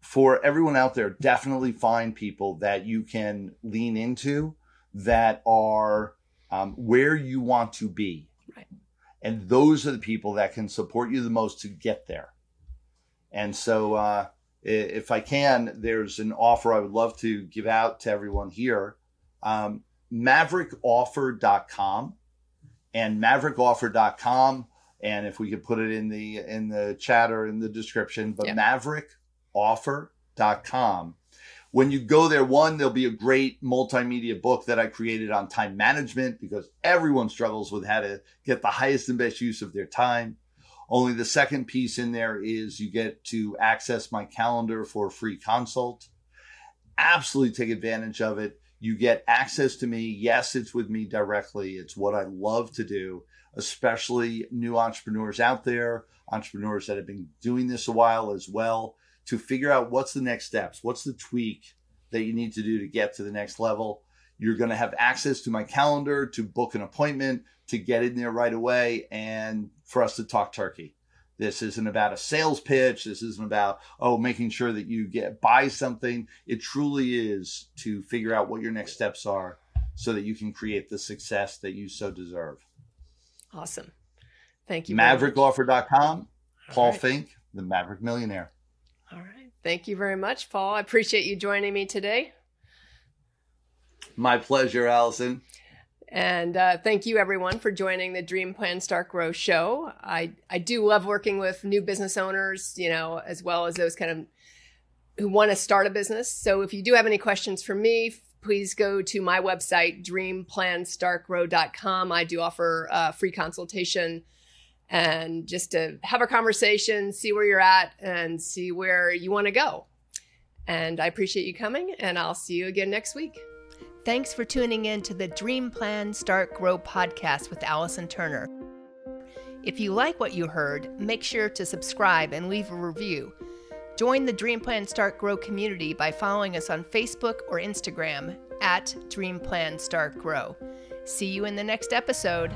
for everyone out there definitely find people that you can lean into that are um, where you want to be. And those are the people that can support you the most to get there. And so uh, if i can there's an offer i would love to give out to everyone here. Um, maverickoffer.com and maverickoffer.com and if we could put it in the in the chat or in the description but Yeah. maverickoffer.com when you go there one there'll be a great multimedia book that i created on time management because everyone struggles with how to get the highest and best use of their time only the second piece in there is you get to access my calendar for a free consult absolutely take advantage of it you get access to me. Yes, it's with me directly. It's what I love to do, especially new entrepreneurs out there, entrepreneurs that have been doing this a while as well, to figure out what's the next steps, what's the tweak that you need to do to get to the next level. You're going to have access to my calendar to book an appointment, to get in there right away, and for us to talk turkey. This isn't about a sales pitch. This isn't about, oh, making sure that you get buy something. It truly is to figure out what your next steps are so that you can create the success that you so deserve. Awesome. Thank you. Maverickoffer.com, Paul right. Finck, the Maverick Millionaire. All right. Thank you very much, Paul. I appreciate you joining me today. My pleasure, Allison. And uh, thank you, everyone, for joining the Dream Plan Start Grow show. I, I do love working with new business owners, you know, as well as those kind of who want to start a business. So if you do have any questions for me, please go to my website, dreamplanstartgrow.com. I do offer a free consultation and just to have a conversation, see where you're at, and see where you want to go. And I appreciate you coming, and I'll see you again next week. Thanks for tuning in to the Dream Plan Start Grow podcast with Allison Turner. If you like what you heard, make sure to subscribe and leave a review. Join the Dream Plan Start Grow community by following us on Facebook or Instagram at Dream Plan Start Grow. See you in the next episode.